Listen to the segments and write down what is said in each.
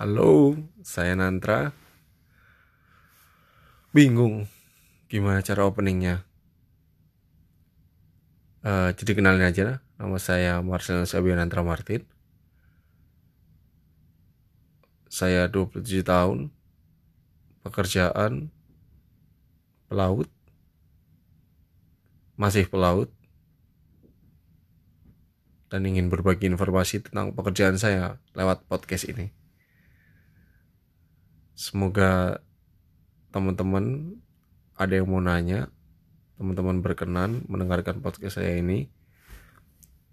Halo, saya Nantra. Bingung gimana cara openingnya. Uh, jadi kenalin aja, nama saya Marcel Sabian Nantra Martin. Saya 27 tahun, pekerjaan pelaut, masih pelaut, dan ingin berbagi informasi tentang pekerjaan saya lewat podcast ini. Semoga teman-teman ada yang mau nanya, teman-teman berkenan mendengarkan podcast saya ini.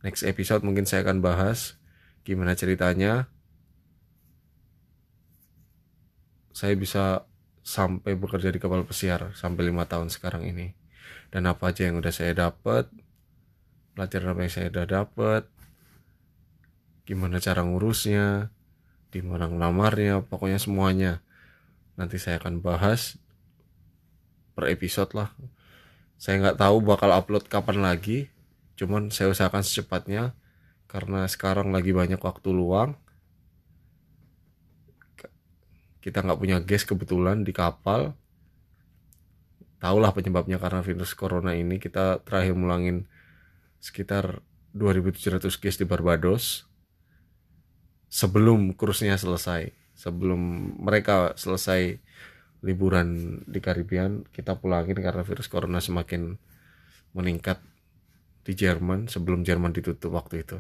Next episode mungkin saya akan bahas gimana ceritanya. Saya bisa sampai bekerja di kapal pesiar sampai lima tahun sekarang ini. Dan apa aja yang udah saya dapat pelajaran apa yang saya udah dapat gimana cara ngurusnya di mana ngelamarnya pokoknya semuanya nanti saya akan bahas per episode lah. Saya nggak tahu bakal upload kapan lagi cuman saya usahakan secepatnya karena sekarang lagi banyak waktu luang. Kita nggak punya gas kebetulan di kapal. Tahulah penyebabnya karena virus corona ini. Kita terakhir mulangin sekitar 2700 case di Barbados sebelum kurusnya selesai sebelum mereka selesai liburan di Karibian kita pulangin karena virus corona semakin meningkat di Jerman sebelum Jerman ditutup waktu itu.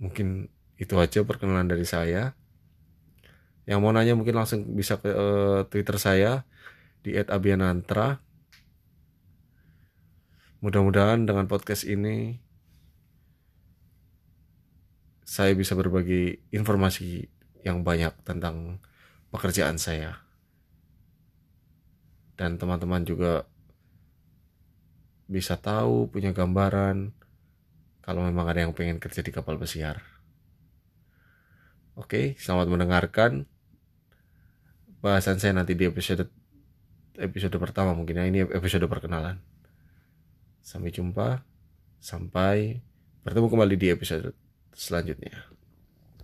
Mungkin itu aja perkenalan dari saya. Yang mau nanya mungkin langsung bisa ke uh, Twitter saya di @abianantra. Mudah-mudahan dengan podcast ini saya bisa berbagi informasi yang banyak tentang pekerjaan saya. Dan teman-teman juga bisa tahu, punya gambaran kalau memang ada yang pengen kerja di kapal pesiar. Oke, selamat mendengarkan. Bahasan saya nanti di episode episode pertama mungkin ya ini episode perkenalan. Sampai jumpa. Sampai bertemu kembali di episode selanjutnya.